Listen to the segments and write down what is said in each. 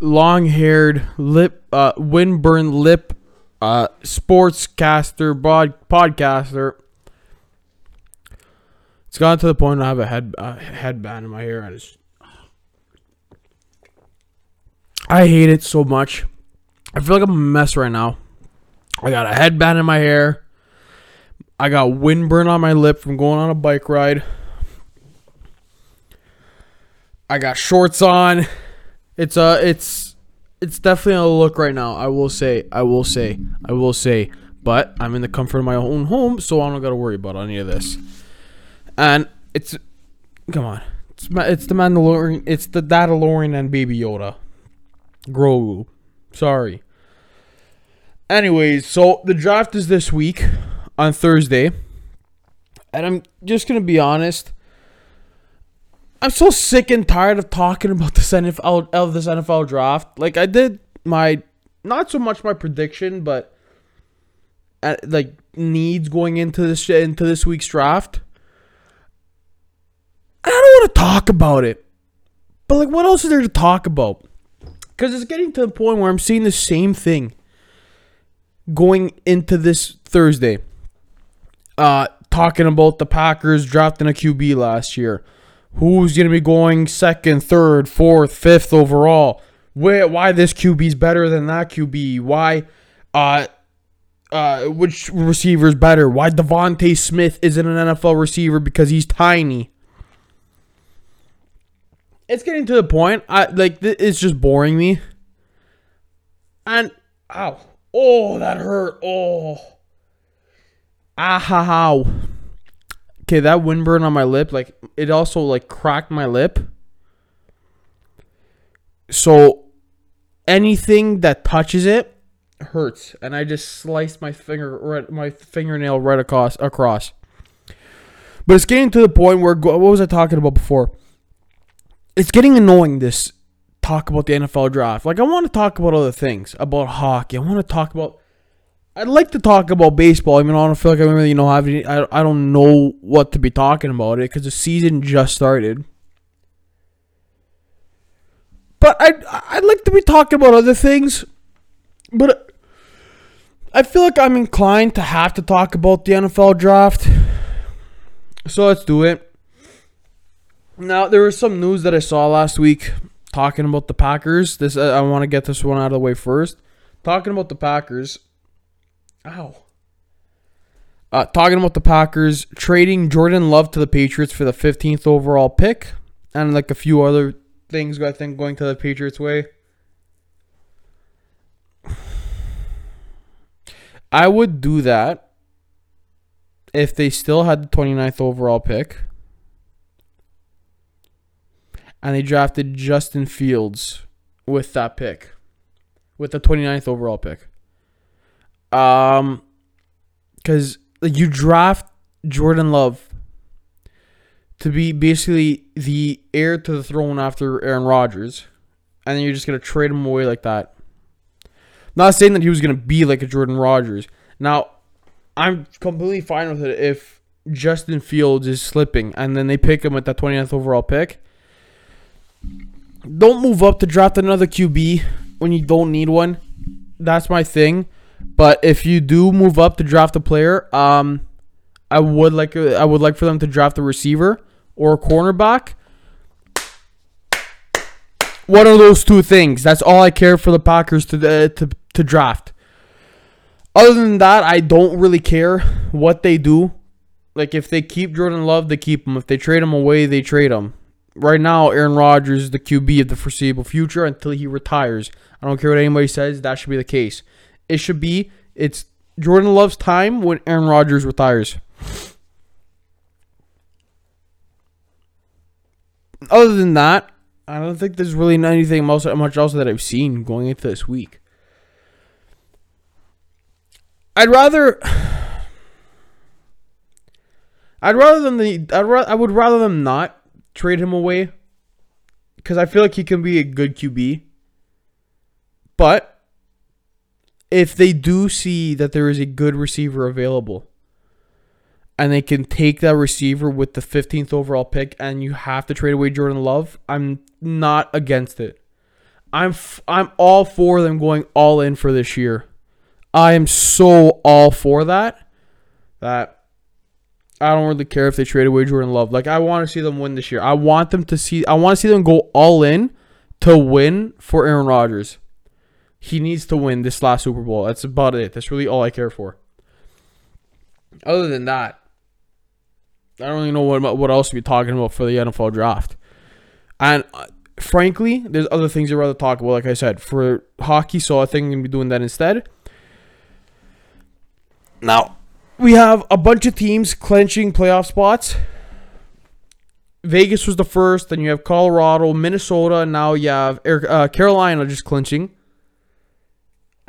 long-haired lip, uh, windburn lip, uh, sportscaster, bod, podcaster. It's gotten to the point I have a head uh, headband in my hair, and it's. I hate it so much. I feel like I'm a mess right now. I got a headband in my hair. I got windburn on my lip from going on a bike ride. I got shorts on. It's a it's it's definitely a look right now. I will say. I will say. I will say. But I'm in the comfort of my own home, so I don't got to worry about any of this. And it's come on. It's it's the Mandalorian. It's the Dadalorian and Baby Yoda. Grogu. Sorry. Anyways, so the draft is this week on Thursday. And I'm just to be honest. I'm so sick and tired of talking about this NFL of this NFL draft. Like I did my not so much my prediction, but uh, like needs going into this into this week's draft. I don't want to talk about it. But like what else is there to talk about? Cuz it's getting to the point where I'm seeing the same thing going into this Thursday. Uh talking about the Packers drafting a QB last year who's going to be going second, third, fourth, fifth overall. Where, why this QB is better than that QB? Why, uh, uh, which receiver is better? Why DeVonta Smith isn't an NFL receiver because he's tiny? It's getting to the point. I like it's just boring me. And ow, oh that hurt. Oh, ah ha how okay, that windburn on my lip, like it also like cracked my lip. So anything that touches it hurts, and I just sliced my finger right, my fingernail right across across. But it's getting to the point where what was I talking about before? It's getting annoying. This talk about the NFL draft. Like I want to talk about other things about hockey. I want to talk about I'd like to talk about baseball. I mean, I don't feel like I really know have any, I I don't know what to be talking about it because the season just started. But I'd I'd like to be talking about other things, but I feel like I'm inclined to have to talk about the NFL draft. So let's do it. Now there was some news that I saw last week talking about the Packers. This I want to get this one out of the way first. Talking about the Packers Ow. Uh, talking about the Packers trading Jordan Love to the Patriots for the 15th overall pick, and like a few other things I think going to the Patriots' way. I would do that if they still had the 29th overall pick and they drafted Justin Fields with that pick, with the 29th overall pick. Um, because you draft Jordan Love to be basically the heir to the throne after Aaron Rodgers, and then you're just gonna trade him away like that. Not saying that he was gonna be like a Jordan Rodgers. Now, I'm completely fine with it if Justin Fields is slipping and then they pick him at that 20th overall pick. Don't move up to draft another QB when you don't need one. That's my thing. But if you do move up to draft a player, um, I would like I would like for them to draft a receiver or a cornerback. One of those two things. That's all I care for the Packers to uh, to to draft. Other than that, I don't really care what they do. Like if they keep Jordan Love, they keep him. If they trade him away, they trade him. Right now, Aaron Rodgers is the QB of the foreseeable future until he retires. I don't care what anybody says. That should be the case it should be it's Jordan Love's time when Aaron Rodgers retires. Other than that, I don't think there's really anything else, much else that I've seen going into this week. I'd rather I'd rather than the I'd ra- I would rather them not trade him away because I feel like he can be a good QB. But if they do see that there is a good receiver available and they can take that receiver with the 15th overall pick and you have to trade away Jordan Love, I'm not against it. I'm f- I'm all for them going all in for this year. I am so all for that. That I don't really care if they trade away Jordan Love. Like I want to see them win this year. I want them to see. I want to see them go all in to win for Aaron Rodgers. He needs to win this last Super Bowl. That's about it. That's really all I care for. Other than that, I don't really know what what else to be talking about for the NFL draft. And uh, frankly, there's other things I'd rather talk about. Like I said, for hockey, so I think I'm gonna be doing that instead. Now, we have a bunch of teams clenching playoff spots. Vegas was the first, then you have Colorado, Minnesota, and now you have uh, Carolina just clinching.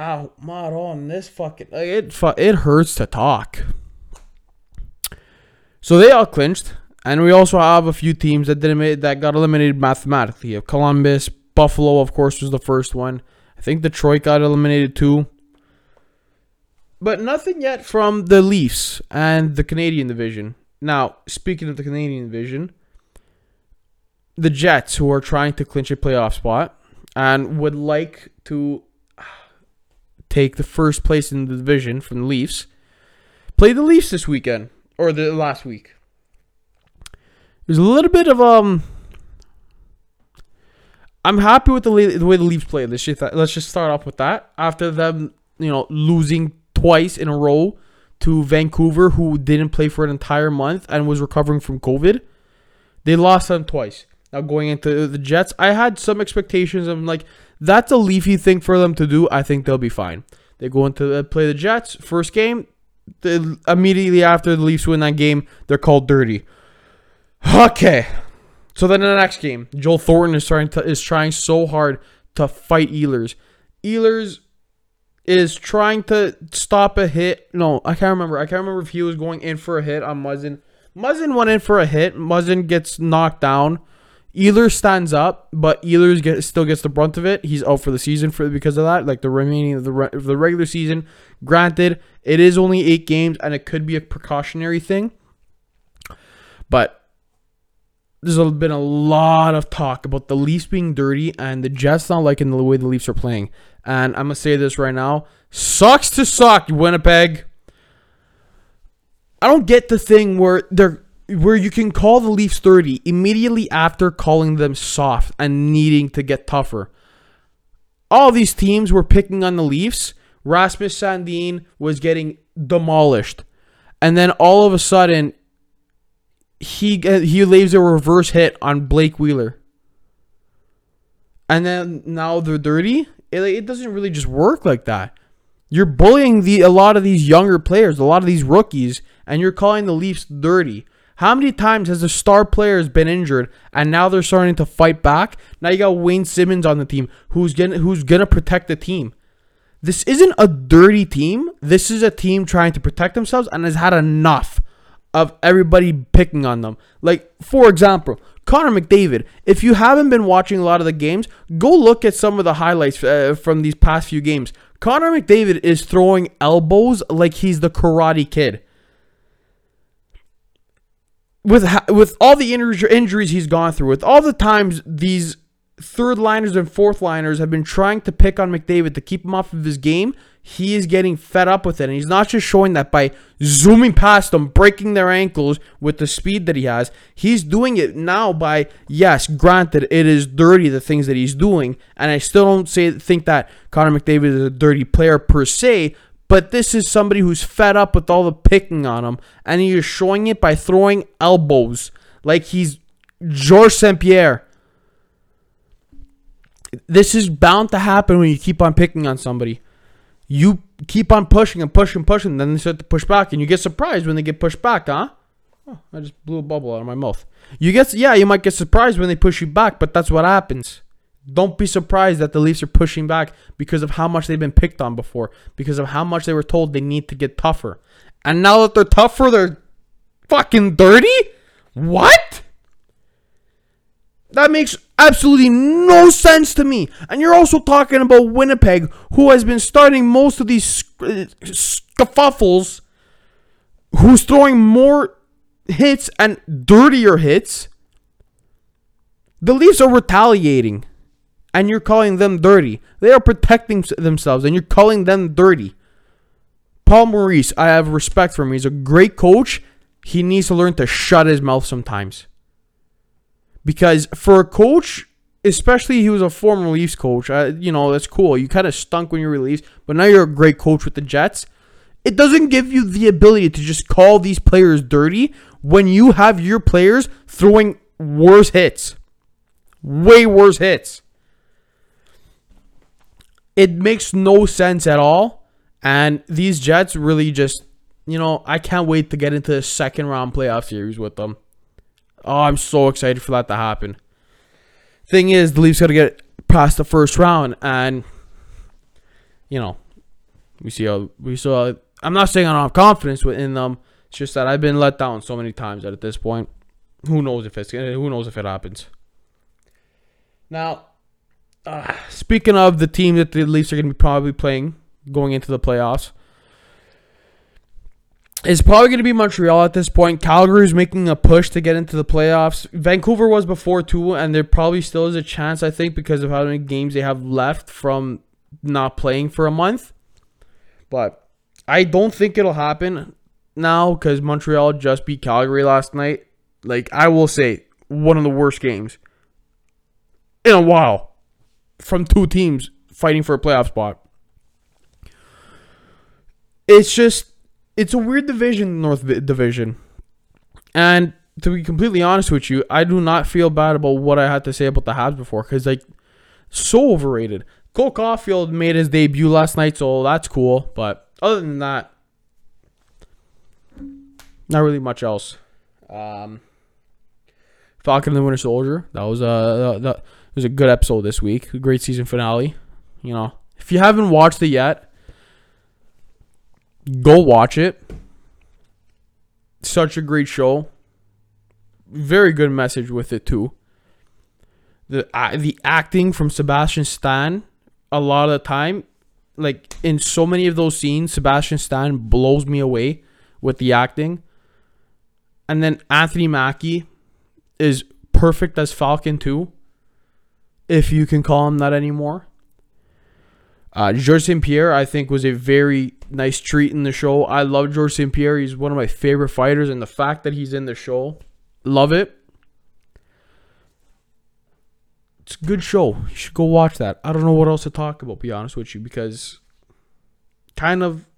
Ow, mod on this fucking like it. It hurts to talk. So they all clinched, and we also have a few teams that didn't make, that got eliminated mathematically. Columbus, Buffalo, of course, was the first one. I think Detroit got eliminated too. But nothing yet from the Leafs and the Canadian division. Now, speaking of the Canadian division, the Jets, who are trying to clinch a playoff spot and would like to take the first place in the division from the Leafs, play the Leafs this weekend or the last week. There's a little bit of um. I'm happy with the, the way the Leafs played. Let's just let's just start off with that. After them, you know, losing twice in a row to Vancouver, who didn't play for an entire month and was recovering from COVID, they lost them twice. Now going into the Jets, I had some expectations. of like, that's a leafy thing for them to do. I think they'll be fine. They go into uh, play the Jets first game. The, immediately after the Leafs win that game, they're called dirty. Okay. So then in the next game, Joe Thornton is trying to is trying so hard to fight Ehlers. Ehlers is trying to stop a hit. No, I can't remember. I can't remember if he was going in for a hit on Muzzin. Muzzin went in for a hit. Muzzin gets knocked down. Ehlers stands up, but Ehlers get, still gets the brunt of it. He's out for the season for because of that, like the remaining of the re, of the regular season. Granted, it is only eight games, and it could be a precautionary thing. But there's been a lot of talk about the Leafs being dirty and the Jets not liking the way the Leafs are playing. And I'm gonna say this right now: sucks to suck, Winnipeg. I don't get the thing where they're where you can call the Leafs 30 immediately after calling them soft and needing to get tougher. All these teams were picking on the Leafs. Rasmus Sandin was getting demolished. And then all of a sudden, he he leaves a reverse hit on Blake Wheeler. And then now they're dirty. It, it doesn't really just work like that. You're bullying the a lot of these younger players, a lot of these rookies, and you're calling the Leafs dirty. How many times has the star players been injured and now they're starting to fight back? Now you got Wayne Simmonds on the team who's gonna who's gonna protect the team. This isn't a dirty team. This is a team trying to protect themselves and has had enough of everybody picking on them. Like for example, Connor McDavid. If you haven't been watching a lot of the games, go look at some of the highlights uh, from these past few games. Connor McDavid is throwing elbows like he's the Karate Kid with with all the injuries he's gone through, with all the times these third liners and fourth liners have been trying to pick on McDavid to keep him off of his game, he is getting fed up with it. And he's not just showing that by zooming past them, breaking their ankles with the speed that he has. He's doing it now by, yes, granted, it is dirty, the things that he's doing. And I still don't say think that Connor McDavid is a dirty player per se, but this is somebody who's fed up with all the picking on him, and he is showing it by throwing elbows like he's Georges St. Pierre. This is bound to happen when you keep on picking on somebody. You keep on pushing and pushing and pushing, then they start to push back, and you get surprised when they get pushed back, huh? Oh, I just blew a bubble out of my mouth. You get, yeah, you might get surprised when they push you back, but that's what happens. Don't be surprised that the Leafs are pushing back because of how much they've been picked on before, because of how much they were told they need to get tougher. And now that they're tougher, they're fucking dirty? What? That makes absolutely no sense to me. And you're also talking about Winnipeg, who has been starting most of these uh, scuffles, who's throwing more hits and dirtier hits. The Leafs are retaliating. And you're calling them dirty. They are protecting themselves and you're calling them dirty. Paul Maurice, I have respect for him. He's a great coach. He needs to learn to shut his mouth sometimes. Because for a coach, especially he was a former Leafs coach, uh, you know, that's cool. You kind of stunk when you were Leafs, but now you're a great coach with the Jets. It doesn't give you the ability to just call these players dirty when you have your players throwing worse hits. Way worse hits. It makes no sense at all. And these Jets really just, you know, I can't wait to get into the second round playoff series with them. Oh, I'm so excited for that to happen. Thing is, the Leafs got to get past the first round, and you know, we see how we saw. I'm not saying I don't have confidence within them. It's just that I've been let down so many times that at this point, who knows if it's who knows if it happens. Now, uh, speaking of the team that the Leafs are going to be probably playing going into the playoffs, it's probably going to be Montreal at this point. Calgary is making a push to get into the playoffs. Vancouver was before too, and there probably still is a chance, I think, because of how many games they have left from not playing for a month. But I don't think it'll happen now because Montreal just beat Calgary last night. Like, I will say, one of the worst games in a while from two teams fighting for a playoff spot. It's just it's a weird division, North Division. And to be completely honest with you, I do not feel bad about what I had to say about the Habs before because like so overrated. Cole Caufield made his debut last night, so that's cool. But other than that, not really much else. Um, Falcon and the Winter Soldier. That was that, that was a good episode this week. Great season finale. You know, if you haven't watched it yet, go watch it. Such a great show. Very good message with it too. The uh, the acting from Sebastian Stan a lot of the time like in so many of those scenes Sebastian Stan blows me away with the acting. And then Anthony Mackie is perfect as Falcon too. If you can call him that anymore. Uh, Georges St. Pierre, I think, was a very nice treat in the show. I love Georges St. Pierre. He's one of my favorite fighters, and the fact that he's in the show, love it. It's a good show. You should go watch that. I don't know what else to talk about, be honest with you, because kind of,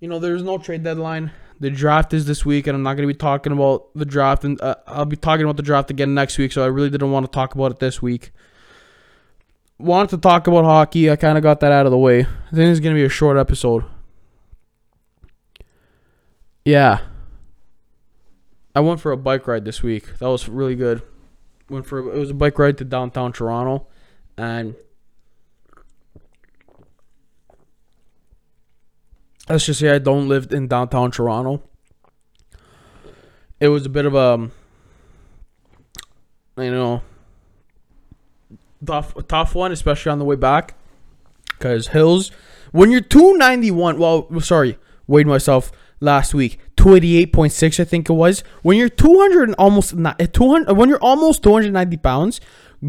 you know, there's no trade deadline. The draft is this week, and I'm not going to be talking about the draft, and uh, I'll be talking about the draft again next week. So I really didn't want to talk about it this week wanted to talk about hockey. I kind of got that out of the way. I think it's going to be a short episode. Yeah. I went for a bike ride this week. That was really good. Went for it was a bike ride to downtown Toronto and let's just say I don't live in downtown Toronto. It was a bit of a you know tough tough one, especially on the way back. Because Hills, when you're 291, well, sorry, weighed myself last week, 288.6, I think it was. When you're 200 and almost not eh, 200, when you're almost 290 pounds,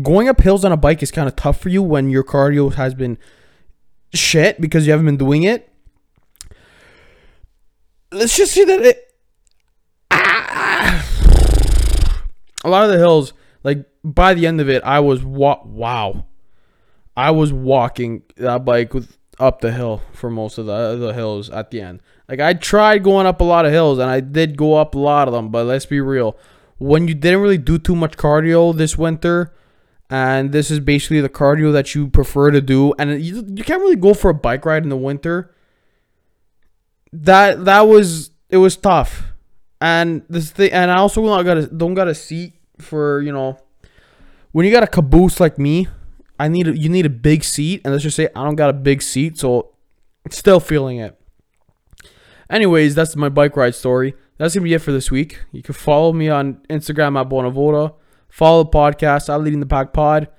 going up hills on a bike is kind of tough for you when your cardio has been shit because you haven't been doing it. Let's just see that it. Ah, a lot of the hills, like by the end of it, I was wa- wow. I was walking that bike with up the hill for most of the the hills at the end. Like I tried going up a lot of hills and I did go up a lot of them, but let's be real. When you didn't really do too much cardio this winter, and this is basically the cardio that you prefer to do, and you, you can't really go for a bike ride in the winter. That that was it was tough, and this thing, and I also not got a, don't got a seat for you know when you got a caboose like me, I need a, you need a big seat, and let's just say I don't got a big seat, so still feeling it. Anyways, that's my bike ride story. That's gonna be it for this week. You can follow me on Instagram at Bonavoda. Follow the podcast at Leading the Pack Pod.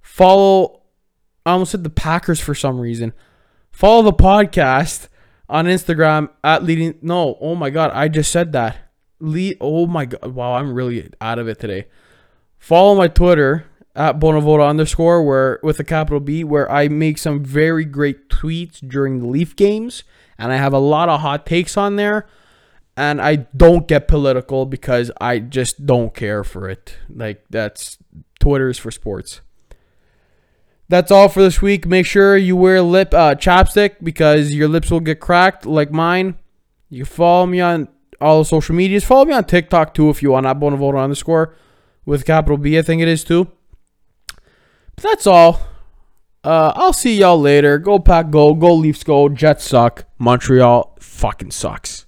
Follow. I almost said the Packers for some reason. Follow the podcast on Instagram at Leading. No, oh my god, I just said that. Lead. Oh my god, wow, I'm really out of it today. Follow my Twitter at Bonavoda underscore where with a capital B where I make some very great tweets during the Leaf games and I have a lot of hot takes on there and I don't get political because I just don't care for it. Like that's Twitter's for sports. That's all for this week. Make sure you wear lip uh, chapstick because your lips will get cracked like mine. You follow me on all the social medias. Follow me on TikTok too if you want. At Bonavoda underscore with capital B, I think it is too. But that's all. Uh, I'll see y'all later. Go pack, go. Go Leafs, go. Jets suck. Montreal fucking sucks.